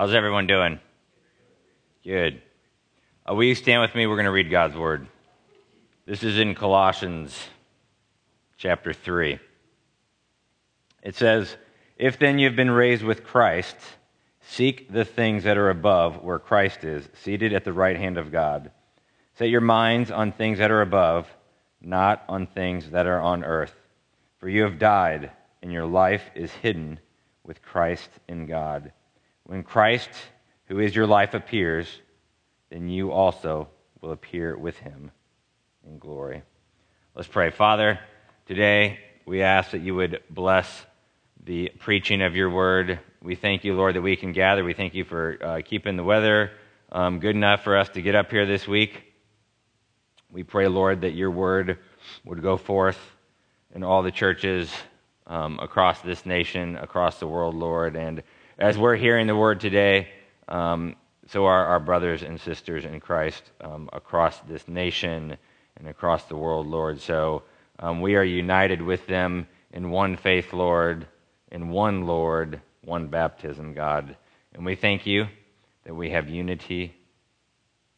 How's everyone doing? Good. Uh, will you stand with me? We're going to read God's word. This is in Colossians chapter 3. It says, If then you've been raised with Christ, seek the things that are above where Christ is, seated at the right hand of God. Set your minds on things that are above, not on things that are on earth. For you have died, and your life is hidden with Christ in God. When Christ, who is your life, appears, then you also will appear with him in glory. Let's pray. Father, today we ask that you would bless the preaching of your word. We thank you, Lord, that we can gather. We thank you for uh, keeping the weather um, good enough for us to get up here this week. We pray, Lord, that your word would go forth in all the churches um, across this nation, across the world, Lord. And as we're hearing the word today, um, so are our brothers and sisters in Christ um, across this nation and across the world, Lord. So um, we are united with them in one faith, Lord, in one Lord, one baptism, God. And we thank you that we have unity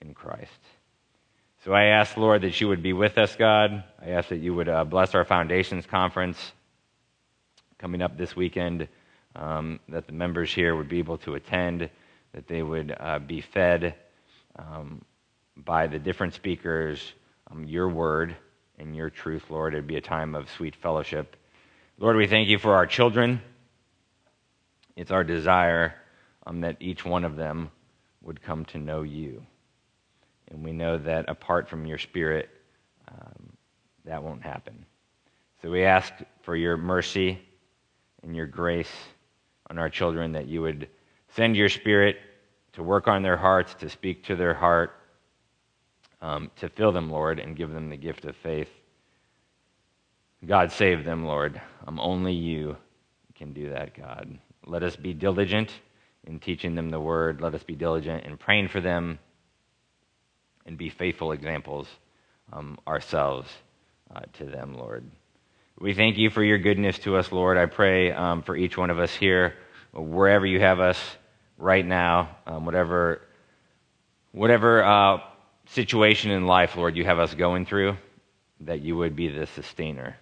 in Christ. So I ask, Lord, that you would be with us, God. I ask that you would uh, bless our Foundations Conference coming up this weekend, um, that the members here would be able to attend, that they would uh, be fed um, by the different speakers, um, your word and your truth, Lord. It'd be a time of sweet fellowship. Lord, we thank you for our children. It's our desire um, that each one of them would come to know you. And we know that apart from your Spirit, um, that won't happen. So we ask for your mercy and your grace on our children, that you would send your Spirit to work on their hearts, to speak to their heart, um, to fill them, Lord, and give them the gift of faith. God, save them, Lord. Um, only you can do that, God. Let us be diligent in teaching them the word. Let us be diligent in praying for them and be faithful examples um, ourselves uh, to them, Lord. We thank you for your goodness to us, Lord. I pray um, for each one of us here, wherever you have us right now, um, whatever, whatever uh, situation in life, Lord, you have us going through, that you would be the sustainer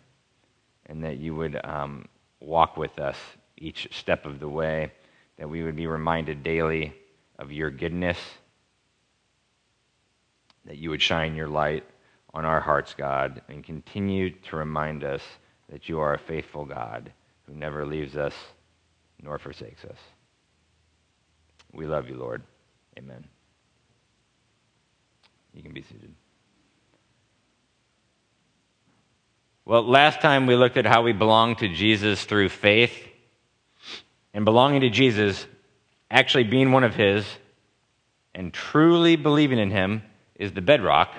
and that you would um, walk with us each step of the way, that we would be reminded daily of your goodness that you would shine your light on our hearts, God, and continue to remind us that you are a faithful God who never leaves us nor forsakes us. We love you, Lord. Amen. You can be seated. Well, last time we looked at how we belong to Jesus through faith. And belonging to Jesus, actually being one of His, and truly believing in Him, is the bedrock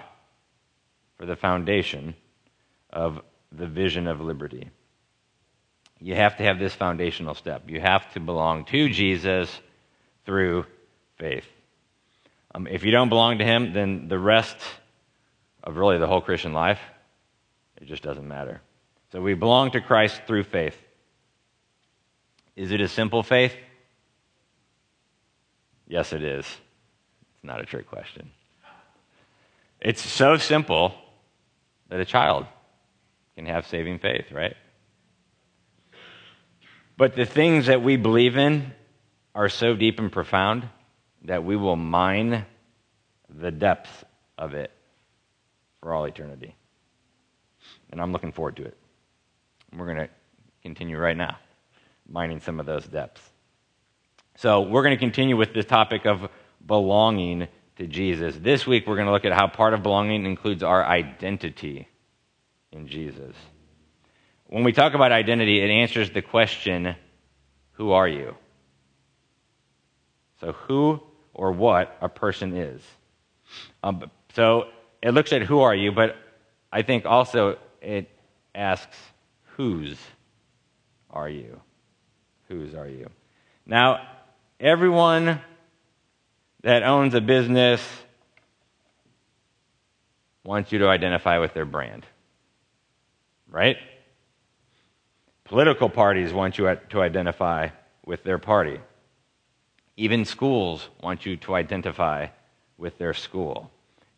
for the foundation of the vision of liberty. You have to have this foundational step. You have to belong to Jesus through faith. Um, if you don't belong to Him, then the rest of really the whole Christian life, it just doesn't matter. So we belong to Christ through faith. Is it a simple faith? Yes, it is. It's not a trick question. It's so simple that a child can have saving faith, right? But the things that we believe in are so deep and profound that we will mine the depth of it for all eternity. And I'm looking forward to it. We're going to continue right now, mining some of those depths. So, we're going to continue with the topic of belonging to Jesus. This week, we're going to look at how part of belonging includes our identity in Jesus. When we talk about identity, it answers the question who are you? So, who or what a person is. Um, so, it looks at who are you, but I think also it asks whose are you? Whose are you? Now, everyone that owns a business wants you to identify with their brand. Right? Political parties want you to identify with their party. Even schools want you to identify with their school.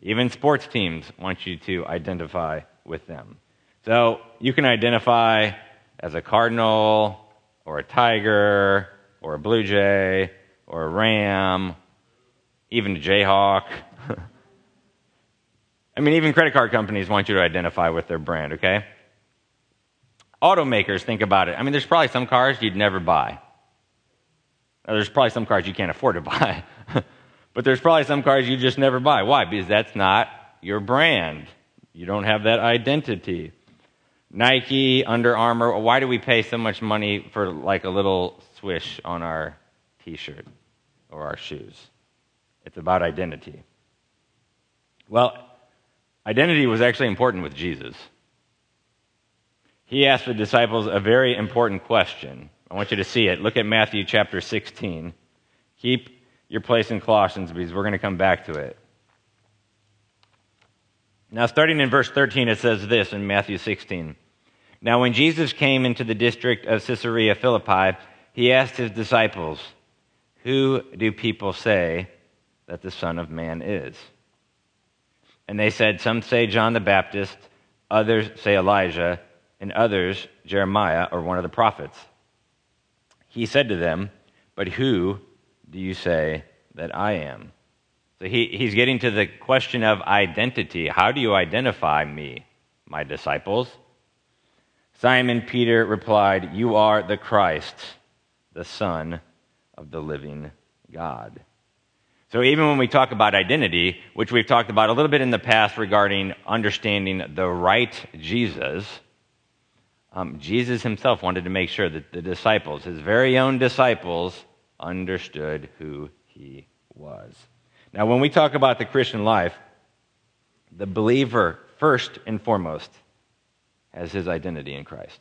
Even sports teams want you to identify with them. So you can identify as a cardinal or a tiger or a blue jay or a ram, even a jayhawk. I mean, even credit card companies want you to identify with their brand, okay? Automakers, think about it. I mean, there's probably some cars you'd never buy. Uh, there's probably some cars you can't afford to buy. but there's probably some cars you just never buy. Why? Because that's not your brand. You don't have that identity. Nike, Under Armour, why do we pay so much money for like a little swish on our t shirt or our shoes? It's about identity. Well, identity was actually important with Jesus. He asked the disciples a very important question. I want you to see it. Look at Matthew chapter 16. Keep your place in Colossians because we're going to come back to it. Now, starting in verse 13, it says this in Matthew 16. Now, when Jesus came into the district of Caesarea Philippi, he asked his disciples, Who do people say that the Son of Man is? And they said, Some say John the Baptist, others say Elijah, and others Jeremiah or one of the prophets. He said to them, But who do you say that I am? So he, he's getting to the question of identity. How do you identify me, my disciples? Simon Peter replied, You are the Christ, the Son of the living God. So, even when we talk about identity, which we've talked about a little bit in the past regarding understanding the right Jesus, um, Jesus himself wanted to make sure that the disciples, his very own disciples, understood who he was. Now, when we talk about the Christian life, the believer, first and foremost, has his identity in Christ.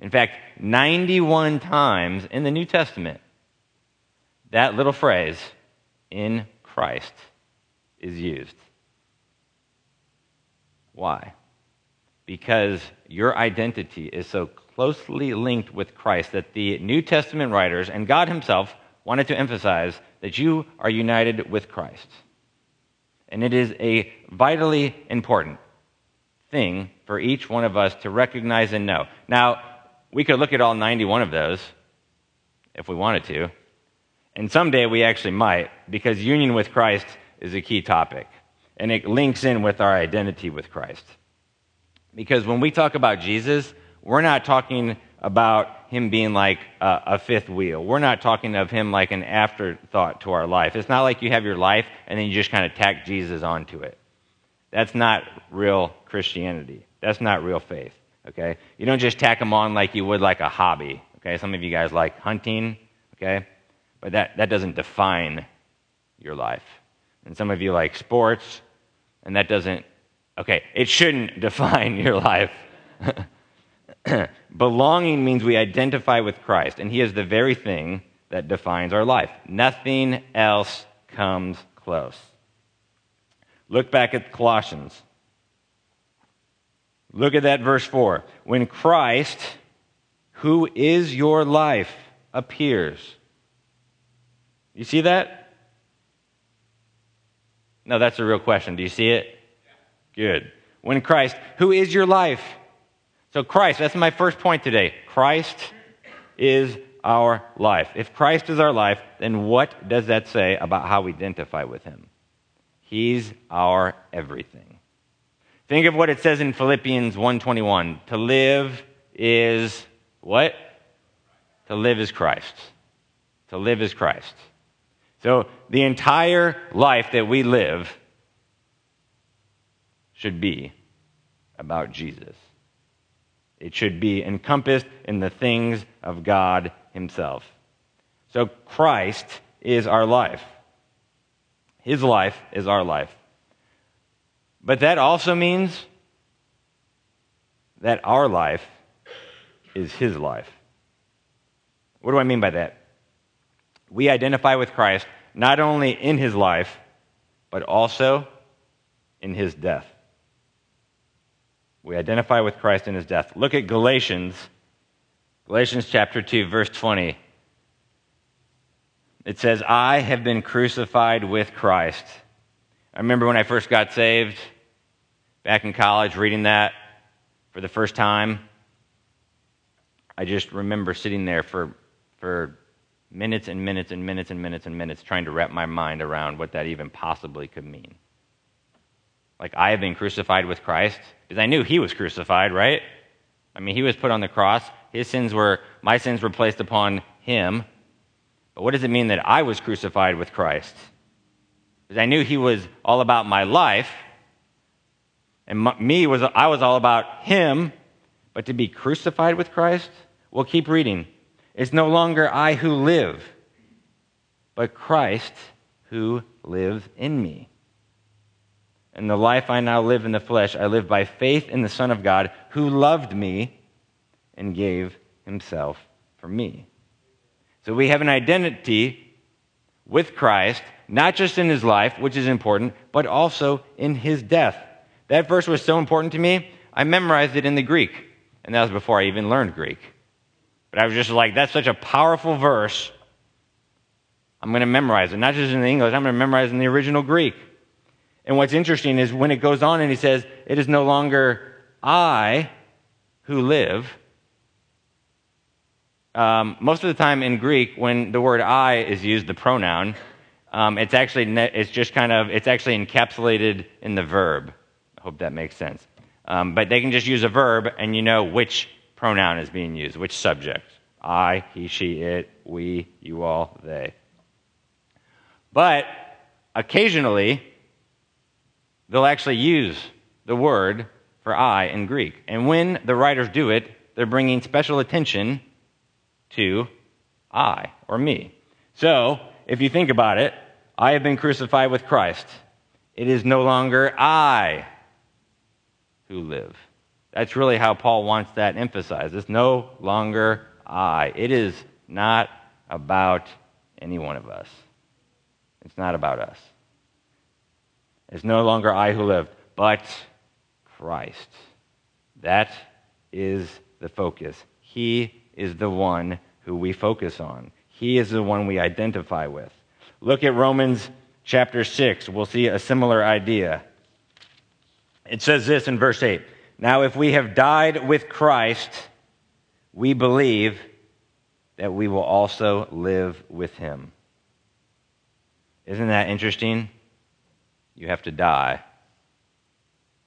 In fact, 91 times in the New Testament, that little phrase, in Christ, is used. Why? Because your identity is so closely linked with Christ that the New Testament writers and God Himself wanted to emphasize that you are united with Christ. And it is a vitally important thing for each one of us to recognize and know. Now, we could look at all 91 of those if we wanted to. And someday we actually might, because union with Christ is a key topic. And it links in with our identity with Christ. Because when we talk about Jesus, we're not talking about him being like a, a, fifth wheel. We're not talking of him like an afterthought to our life. It's not like you have your life and then you just kind of tack Jesus onto it. That's not real Christianity. That's not real faith. Okay? You don't just tack him on like you would like a hobby. Okay? Some of you guys like hunting. Okay? But that, that doesn't define your life. And some of you like sports, and that doesn't Okay, it shouldn't define your life. Belonging means we identify with Christ, and He is the very thing that defines our life. Nothing else comes close. Look back at Colossians. Look at that verse 4. When Christ, who is your life, appears. You see that? No, that's a real question. Do you see it? Good. When Christ, who is your life? So, Christ, that's my first point today. Christ is our life. If Christ is our life, then what does that say about how we identify with Him? He's our everything. Think of what it says in Philippians 1:21. To live is what? To live is Christ. To live is Christ. So the entire life that we live should be about Jesus. It should be encompassed in the things of God Himself. So Christ is our life. His life is our life. But that also means that our life is His life. What do I mean by that? We identify with Christ not only in His life, but also in His death. We identify with Christ in his death. Look at Galatians, Galatians chapter 2, verse 20. It says, I have been crucified with Christ. I remember when I first got saved back in college, reading that for the first time. I just remember sitting there for, for minutes and minutes and minutes and minutes and minutes trying to wrap my mind around what that even possibly could mean. Like, I have been crucified with Christ because I knew he was crucified, right? I mean, he was put on the cross. His sins were, my sins were placed upon him. But what does it mean that I was crucified with Christ? Because I knew he was all about my life, and me was I was all about him, but to be crucified with Christ? Well, keep reading. It's no longer I who live, but Christ who lives in me. And the life I now live in the flesh, I live by faith in the Son of God who loved me and gave himself for me. So we have an identity with Christ, not just in his life, which is important, but also in his death. That verse was so important to me, I memorized it in the Greek. And that was before I even learned Greek. But I was just like, that's such a powerful verse. I'm going to memorize it. Not just in the English, I'm going to memorize it in the original Greek. And what's interesting is when it goes on and he says, It is no longer I who live, um, most of the time in Greek, when the word I is used, the pronoun, um, it's actually it's just kind of it's actually encapsulated in the verb. I hope that makes sense. Um, but they can just use a verb, and you know which pronoun is being used, which subject. I, he, she, it, we, you all, they. But occasionally, they'll actually use the word for I in Greek. And when the writers do it, they're bringing special attention to I or me. So, if you think about it, I have been crucified with Christ. It is no longer I who live. That's really how Paul wants that emphasized. It's no longer I. It is not about any one of us. It's not about us. It's no longer I who live, but Christ. That is the focus. He is the one who we focus on. He is the one we identify with. Look at Romans chapter 6. We'll see a similar idea. It says this in verse 8 Now, if we have died with Christ, we believe that we will also live with him. Isn't that interesting? You have to die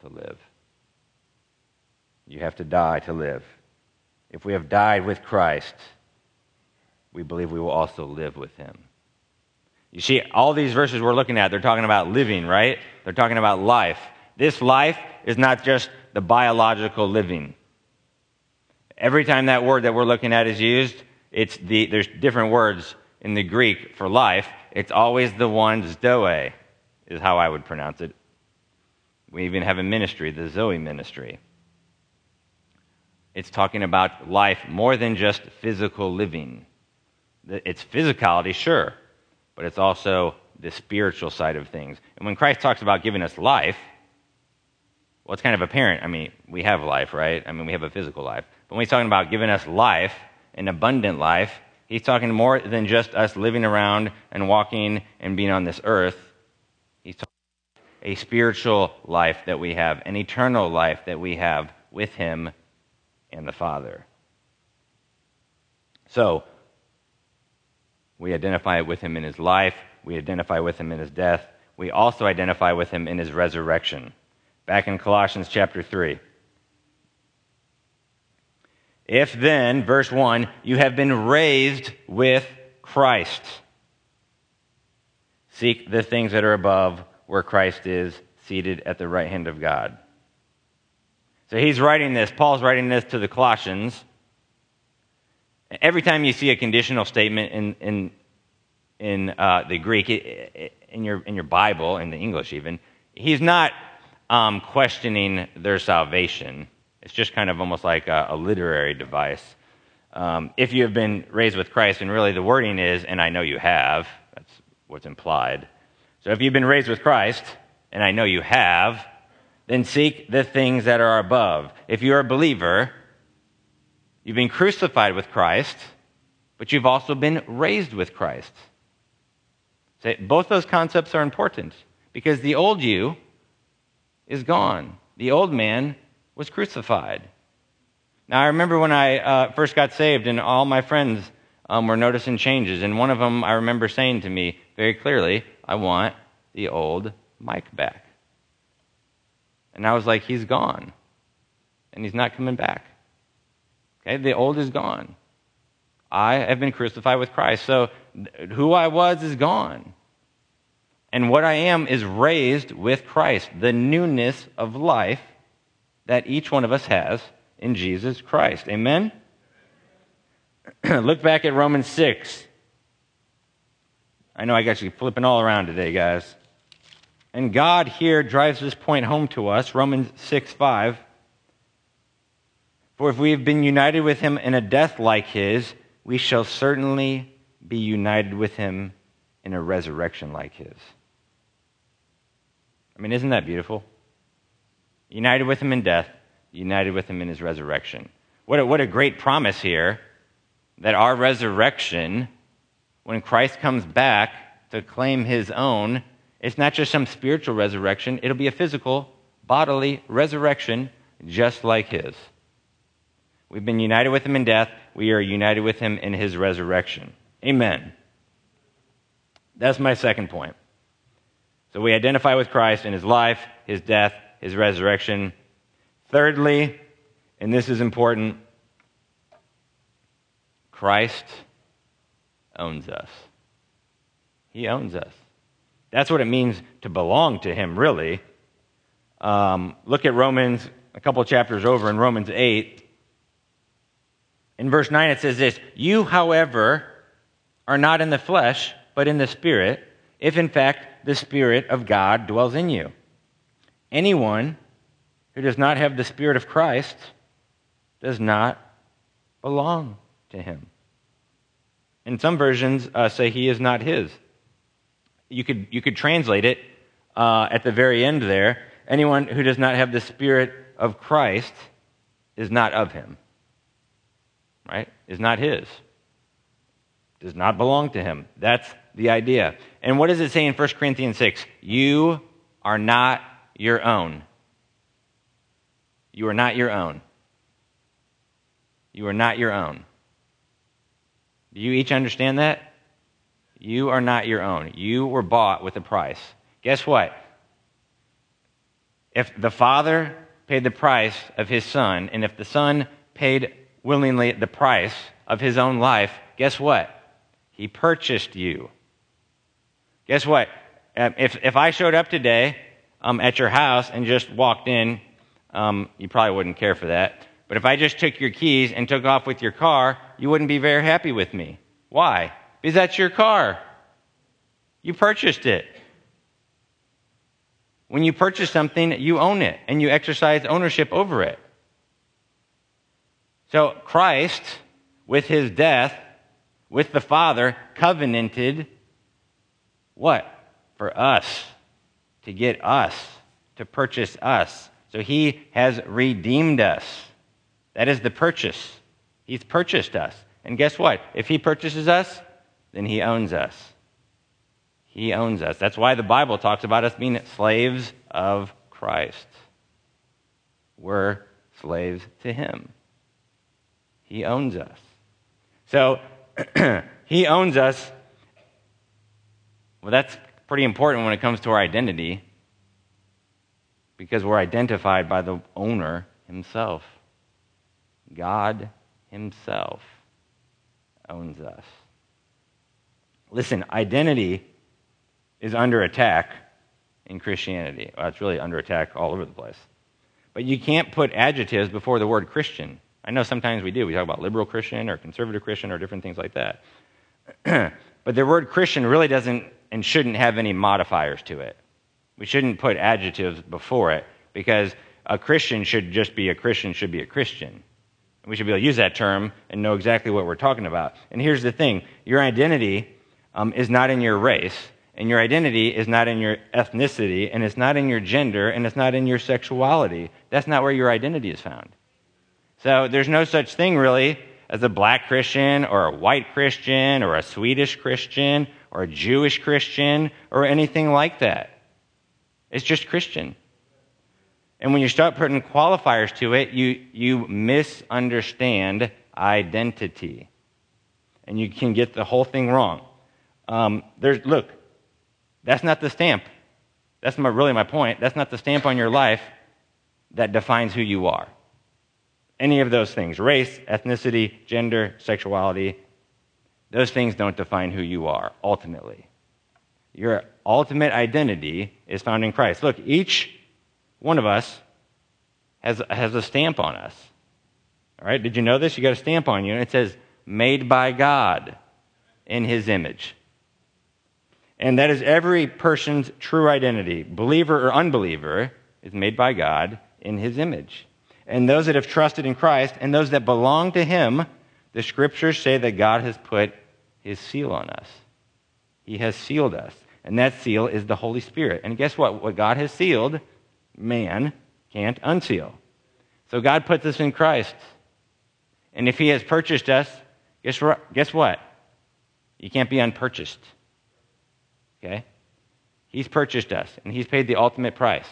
to live. You have to die to live. If we have died with Christ, we believe we will also live with him. You see, all these verses we're looking at, they're talking about living, right? They're talking about life. This life is not just the biological living. Every time that word that we're looking at is used, it's the, there's different words in the Greek for life. It's always the one zoe, is how I would pronounce it. We even have a ministry, the Zoe ministry. It's talking about life more than just physical living. It's physicality, sure, but it's also the spiritual side of things. And when Christ talks about giving us life, well, it's kind of apparent. I mean, we have life, right? I mean, we have a physical life. But when he's talking about giving us life, an abundant life, he's talking more than just us living around and walking and being on this earth. He's talking a spiritual life that we have, an eternal life that we have with him and the Father. So, we identify with him in his life. We identify with him in his death. We also identify with him in his resurrection. Back in Colossians chapter 3. If then, verse 1, you have been raised with Christ, seek the things that are above where Christ is seated at the right hand of God. So he's writing this, Paul's writing this to the Colossians Every time you see a conditional statement in, in, in uh, the Greek, in your, in your Bible, in the English even, he's not um, questioning their salvation. It's just kind of almost like a, a literary device. Um, if you have been raised with Christ, and really the wording is, and I know you have, what's implied. So if you've been raised with Christ, and I know you have, then seek the things that are above. If you're a believer, You've been crucified with Christ, but you've also been raised with Christ. So both those concepts are important because the old you is gone. The old man was crucified. Now, I remember when I uh, first got saved, and all my friends um, were noticing changes. And one of them, I remember saying to me very clearly, I want the old Mike back. And I was like, he's gone. And he's not coming back. Okay, the old is gone. I have been crucified with Christ. So who I was is gone. And what I am is raised with Christ, the newness of life that each one of us has in Jesus Christ. Amen? Look back at Romans 6. I know I got you flipping all around today, guys. And God here drives this point home to us Romans 6 5. For if we have been united with him in a death like his, we shall certainly be united with him in a resurrection like his. I mean, isn't that beautiful? United with him in death, united with him in his resurrection. What a, what a great promise here that our resurrection, when Christ comes back to claim his own, it's not just some spiritual resurrection, it'll be a physical, bodily resurrection just like his. We've been united with him in death, we are united with him in his resurrection. Amen. That's my second point. So we identify with Christ in his life, his death, his resurrection. Thirdly, and this is important, Christ owns us. He owns us. That's what it means to belong to him, really. Um, look at Romans, a couple chapters over in Romans 8. In verse 9, it says this You, however, are not in the flesh, but in the Spirit, if in fact the Spirit of God dwells in you. Anyone who does not have the Spirit of Christ does not belong to him. And some versions uh, say he is not his. You could, you could translate it uh, at the very end there. Anyone who does not have the Spirit of Christ is not of him right, is not his, does not belong to him. That's the idea. And what does it say in 1 Corinthians 6? You are not your own. You are not your own. You are not your own. Do you each understand that? You are not your own. You were bought with a price. Guess what? If the Father paid the price of his Son, and if the Son paid willingly the price of his own life, guess what? He purchased you. Guess what? Um, if, if I showed up today um, at your house and just walked in, um, you probably wouldn't care for that. But if I just took your keys and took off with your car, you wouldn't be very happy with me. Why? Because that's your car. You purchased it. When you purchase something, you own it and you exercise ownership over it. So Christ, with his death, with the Father, covenanted what? For us, to get us, to purchase us. So he has redeemed us. That is the purchase. He's purchased us. And guess what? If he purchases us, then he owns us. He owns us. That's why the Bible talks about us being slaves of Christ. We're slaves to him. He owns us. So, He owns us. Well, that's pretty important when it comes to our identity because we're identified by the owner himself. God himself owns us. Listen, identity is under attack in Christianity. Well, it's really under attack all over the place. But you can't put adjectives before the word Christian. I know sometimes we do. We talk about liberal Christian or conservative Christian or different things like that. but the word Christian really doesn't and shouldn't have any modifiers to it. We shouldn't put adjectives before it because a Christian should just be a Christian, should be a Christian. We should be able to use that term and know exactly what we're talking about. And here's the thing your identity um, is not in your race, and your identity is not in your ethnicity, and it's not in your gender, and it's not in your sexuality. That's not where your identity is found. So there's no such thing really as a black Christian or a white Christian or a Swedish Christian or or a Jewish Christian or anything like that. It's just Christian. And when you start putting qualifiers to it, you, you misunderstand identity. And you can get the whole thing wrong. Um, there's, look, that's not the stamp. That's my, really my point. That's not the stamp on your life that defines who you are. Any of those things race, ethnicity, gender, sexuality those things don't define who you are ultimately. Your ultimate identity is found in Christ. Look, each one of us has, has a stamp on us. All right, did you know this? You got a stamp on you, and it says, made by God in his image. And that is every person's true identity. Believer or unbeliever is made by God in his image. And those that have trusted in Christ and those that belong to him, the scriptures say that God has put his seal on us. He has sealed us. And that seal is the Holy Spirit. And guess what? What God has sealed, man can't unseal. So God puts us in Christ. And if he has purchased us, guess, guess what? You can't be unpurchased. Okay? He's purchased us, and he's paid the ultimate price.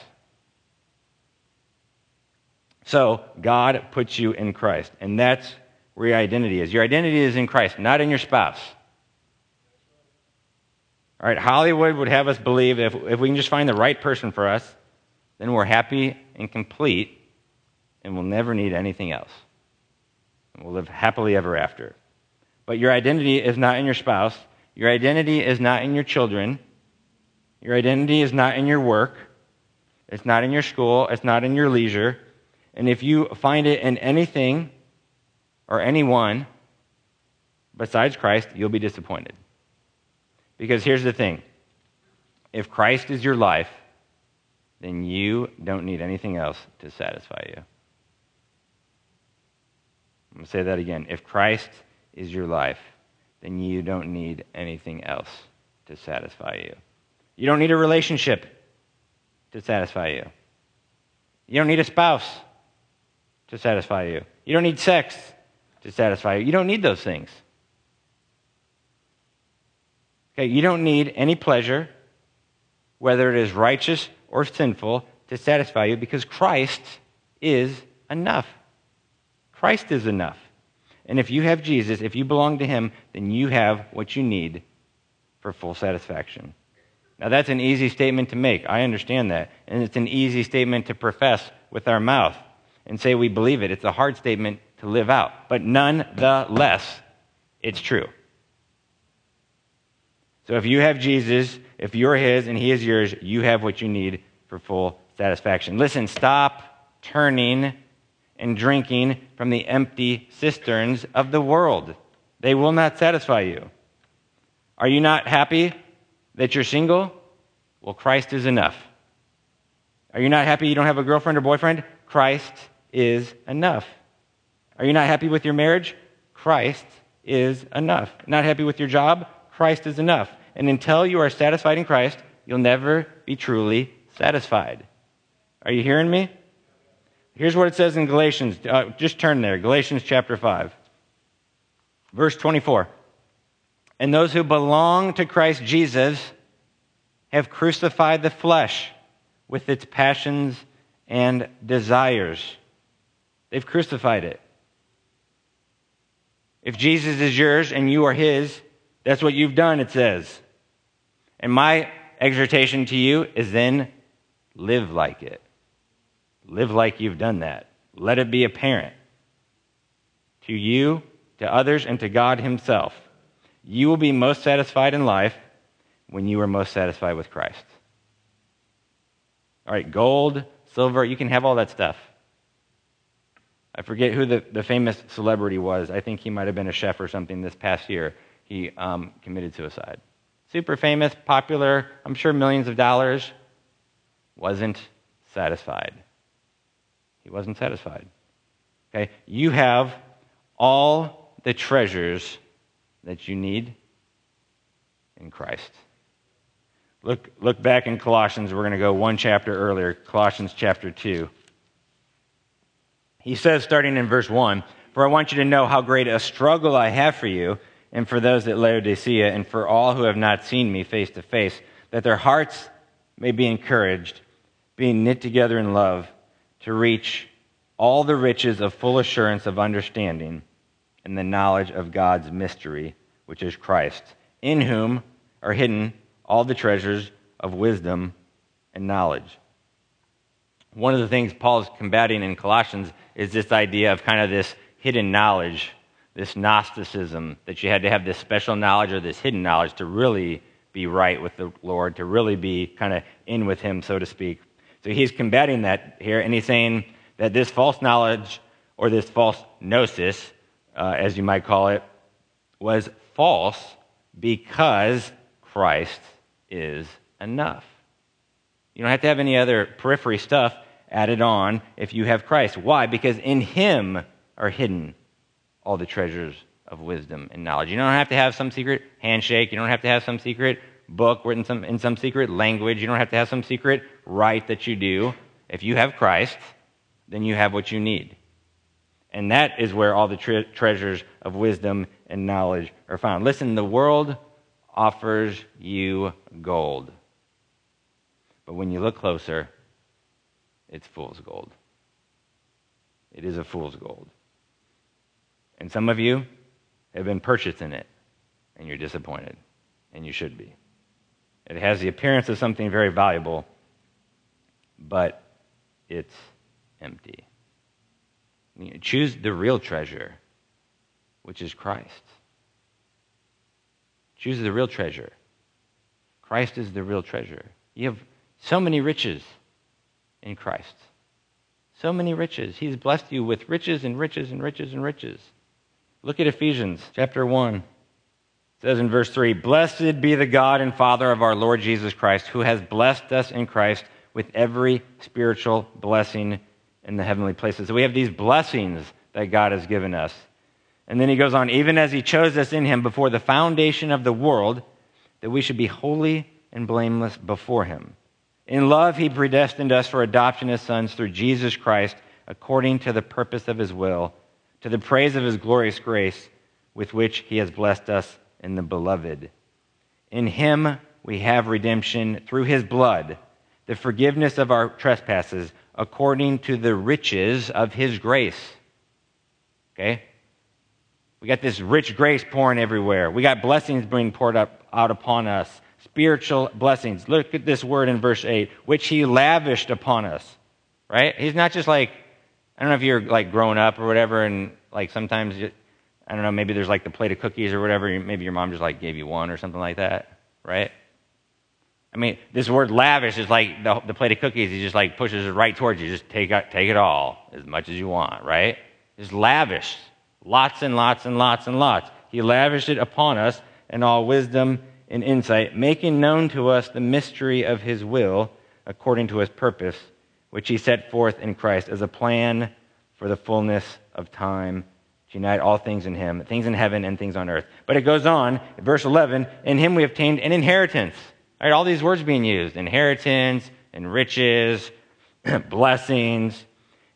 So God puts you in Christ, and that's where your identity is. Your identity is in Christ, not in your spouse. All right, Hollywood would have us believe if, if we can just find the right person for us, then we're happy and complete, and we'll never need anything else. And we'll live happily ever after. But your identity is not in your spouse. Your identity is not in your children. Your identity is not in your work. It's not in your school. It's not in your leisure. And if you find it in anything or anyone besides Christ, you'll be disappointed. Because here's the thing if Christ is your life, then you don't need anything else to satisfy you. I'm going to say that again. If Christ is your life, then you don't need anything else to satisfy you. You don't need a relationship to satisfy you. You don't need a spouse to satisfy you. You don't need sex to satisfy you. You don't need those things. Okay, you don't need any pleasure, whether it is righteous or sinful, to satisfy you because Christ is enough. Christ is enough. And if you have Jesus, if you belong to Him, then you have what you need for full satisfaction. Now, that's an easy statement to make. I understand that. And it's an easy statement to profess with our mouth and say we believe it. It's a hard statement to live out. But nonetheless, it's true. So if you have Jesus, if you're his and he is yours, you have what you need for full satisfaction. Listen, stop turning and drinking from the empty cisterns of the world. They will not satisfy you. Are you not happy that you're single? Well, Christ is enough. Are you not happy you don't have a girlfriend or boyfriend? Christ is enough. Are you not happy with your marriage? Christ is enough. Not happy with your job? Christ is enough. And until you are satisfied in Christ, you'll never be truly satisfied. Are you hearing me? Here's what it says in Galatians. Uh, just turn there. Galatians chapter 5, verse 24. And those who belong to Christ Jesus have crucified the flesh with its passions and desires. They've crucified it. If Jesus is yours and you are his, that's what you've done, it says. And my exhortation to you is then live like it. Live like you've done that. Let it be apparent to you, to others, and to God Himself. You will be most satisfied in life when you are most satisfied with Christ. All right, gold, silver, you can have all that stuff. I forget who the, the famous celebrity was. I think he might have been a chef or something this past year he um, committed suicide. Super famous, popular, I'm sure millions of dollars, wasn't satisfied. He wasn't satisfied. Okay? You have all the treasures that you need in Christ. Look, look back in Colossians. We're going to go one chapter earlier, Colossians chapter 2. He says, starting in verse 1, For I want you to know how great a struggle I have for you and for those at Laodicea, and for all who have not seen me face to face, that their hearts may be encouraged, being knit together in love, to reach all the riches of full assurance of understanding and the knowledge of God's mystery, which is Christ, in whom are hidden all the treasures of wisdom and knowledge. One of the things Paul's combating in Colossians is this idea of kind of this hidden knowledge, this Gnosticism, that you had to have this special knowledge or this hidden knowledge to really be right with the Lord, to really be kind of in with Him, so to speak. So he's combating that here, and he's saying that this false knowledge or this false gnosis, uh, as you might call it, was false because Christ is enough. You don't have to have any other periphery stuff added on if you have Christ. Why? Because in Him are hidden all the treasures of wisdom and knowledge. You don't have to have some secret handshake. You don't have to have some secret book written some, in some secret language. You don't have to have some secret rite that you do. If you have Christ, then you have what you need. And that is where all the tre- treasures of wisdom and knowledge are found. Listen, the world offers you gold. But when you look closer, it's fool's gold. It is a fool's gold. And some of you have been purchasing it, and you're disappointed, and you should be. It has the appearance of something very valuable, but it's empty. choose the real treasure, which is Christ. Choose the real treasure. Christ is the real treasure. You have so many riches in Christ. So many riches. He's blessed you with riches and riches and riches and riches. Look at Ephesians chapter 1. It says in verse 3 Blessed be the God and Father of our Lord Jesus Christ, who has blessed us in Christ with every spiritual blessing in the heavenly places. So we have these blessings that God has given us. And then he goes on, even as he chose us in him before the foundation of the world, that we should be holy and blameless before him. In love, he predestined us for adoption as sons through Jesus Christ, according to the purpose of his will, to the praise of his glorious grace, with which he has blessed us in the beloved. In him we have redemption through his blood, the forgiveness of our trespasses, according to the riches of his grace. Okay? We got this rich grace pouring everywhere. We got blessings being poured up, out upon us spiritual blessings. Look at this word in verse 8, which he lavished upon us. Right? He's not just like, I don't know if you're like growing up or whatever, and like sometimes, you, I don't know, maybe there's like the plate of cookies or whatever, maybe your mom just like gave you one or something like that, right? I mean, this word lavish is like the, the plate of cookies. He just like pushes it right towards you. Just take, uh, take it all as much as you want, right? It's lavish. Lots and lots and lots and lots. He lavished it upon us in all wisdom and insight, making known to us the mystery of his will according to his purpose, which he set forth in Christ as a plan for the fullness of time to unite all things in him, things in heaven and things on earth. But it goes on, verse 11, in him we obtained an inheritance. All, right, all these words being used inheritance and riches, blessings.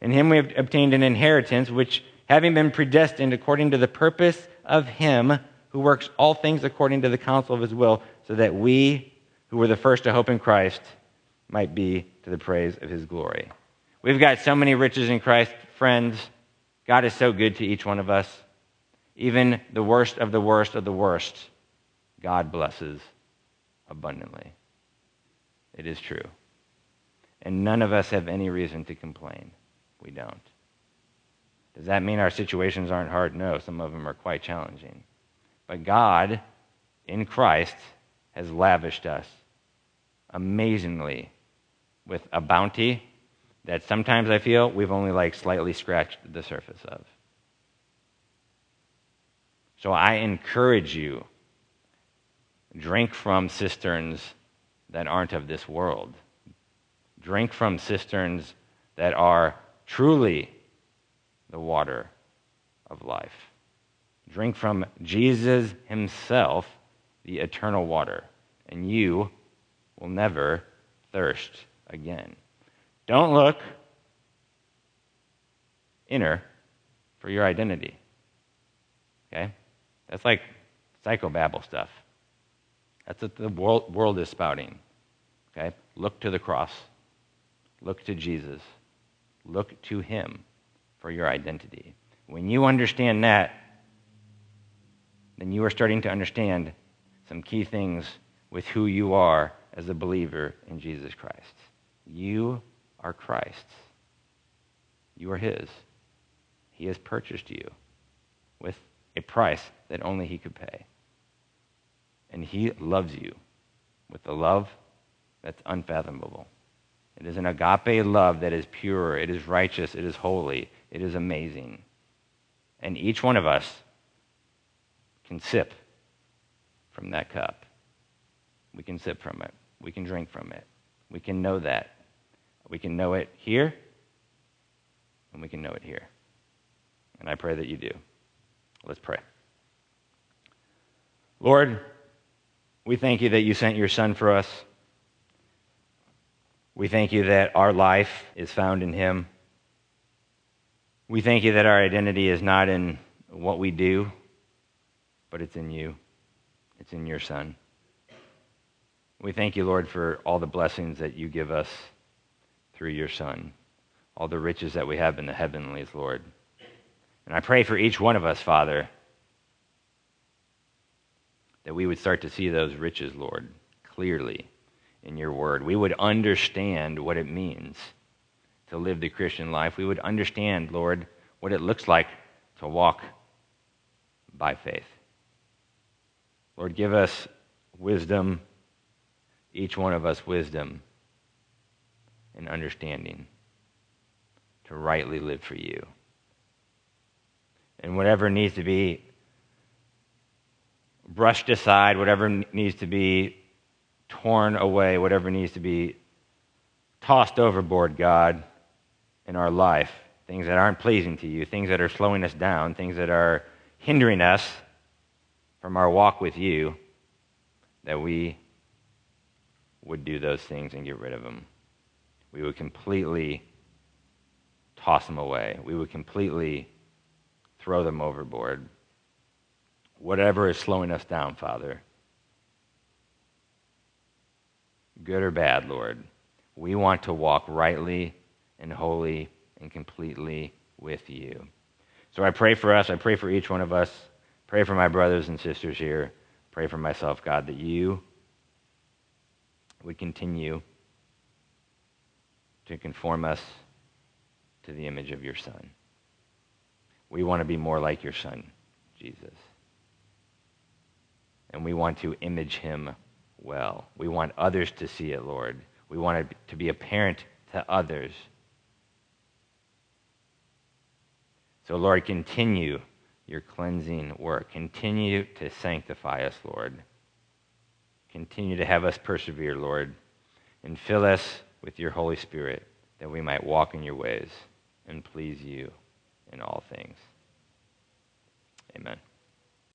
In him we have obtained an inheritance, which, having been predestined according to the purpose of him who works all things according to the counsel of his will, so that we, who were the first to hope in Christ, might be to the praise of his glory. We've got so many riches in Christ, friends. God is so good to each one of us. Even the worst of the worst of the worst, God blesses abundantly. It is true. And none of us have any reason to complain. We don't. Does that mean our situations aren't hard? No, some of them are quite challenging. But God, in Christ, has lavished us amazingly with a bounty that sometimes I feel we've only like slightly scratched the surface of. So I encourage you drink from cisterns that aren't of this world. Drink from cisterns that are truly the water of life. Drink from Jesus himself, the eternal water, and you will never thirst again. Don't look inner for your identity. Okay? That's like psychobabble stuff. That's what the world, world is spouting. Okay? Look to the cross. Look to Jesus. Look to him for your identity. When you understand that, then you are starting to understand some key things with who you are as a believer in Jesus Christ. You are Christ's. You are His. He has purchased you with a price that only He could pay. And He loves you with a love that's unfathomable. It is an agape love that is pure, it is righteous, it is holy, it is amazing. And each one of us can sip from that cup. We can sip from it. We can drink from it. We can know that. We can know it here, and we can know it here. And I pray that you do. Let's pray. Lord, we thank you that you sent your Son for us. We thank you that our life is found in him. We thank you that our identity is not in what we do, but it's in you. It's in your Son. We thank you, Lord, for all the blessings that you give us through your Son, all the riches that we have in the heavenlies, Lord. And I pray for each one of us, Father, that we would start to see those riches, Lord, clearly in your word. We would understand what it means to live the Christian life. We would understand, Lord, what it looks like to walk by faith. Lord, give us wisdom, each one of us wisdom and understanding to rightly live for you. And whatever needs to be brushed aside, whatever needs to be torn away, whatever needs to be tossed overboard, God, in our life, things that aren't pleasing to you, things that are slowing us down, things that are hindering us from our walk with you that we would do those things and get rid of them. We would completely toss them away. We would completely throw them overboard. Whatever is slowing us down, Father, good or bad, Lord, we want to walk rightly and wholly and completely with you. So I pray for us. I pray for each one of us. Pray for my brothers and sisters here. Pray for myself, God, that you would continue to conform us to the image of your Son. We want to be more like your Son, Jesus. And we want to image him well. We want others to see it, Lord. We want it to be apparent to others. So, Lord, continue your cleansing work. Continue to sanctify us, Lord. Continue to have us persevere, Lord, and fill us with your Holy Spirit that we might walk in your ways and please you in all things. Amen.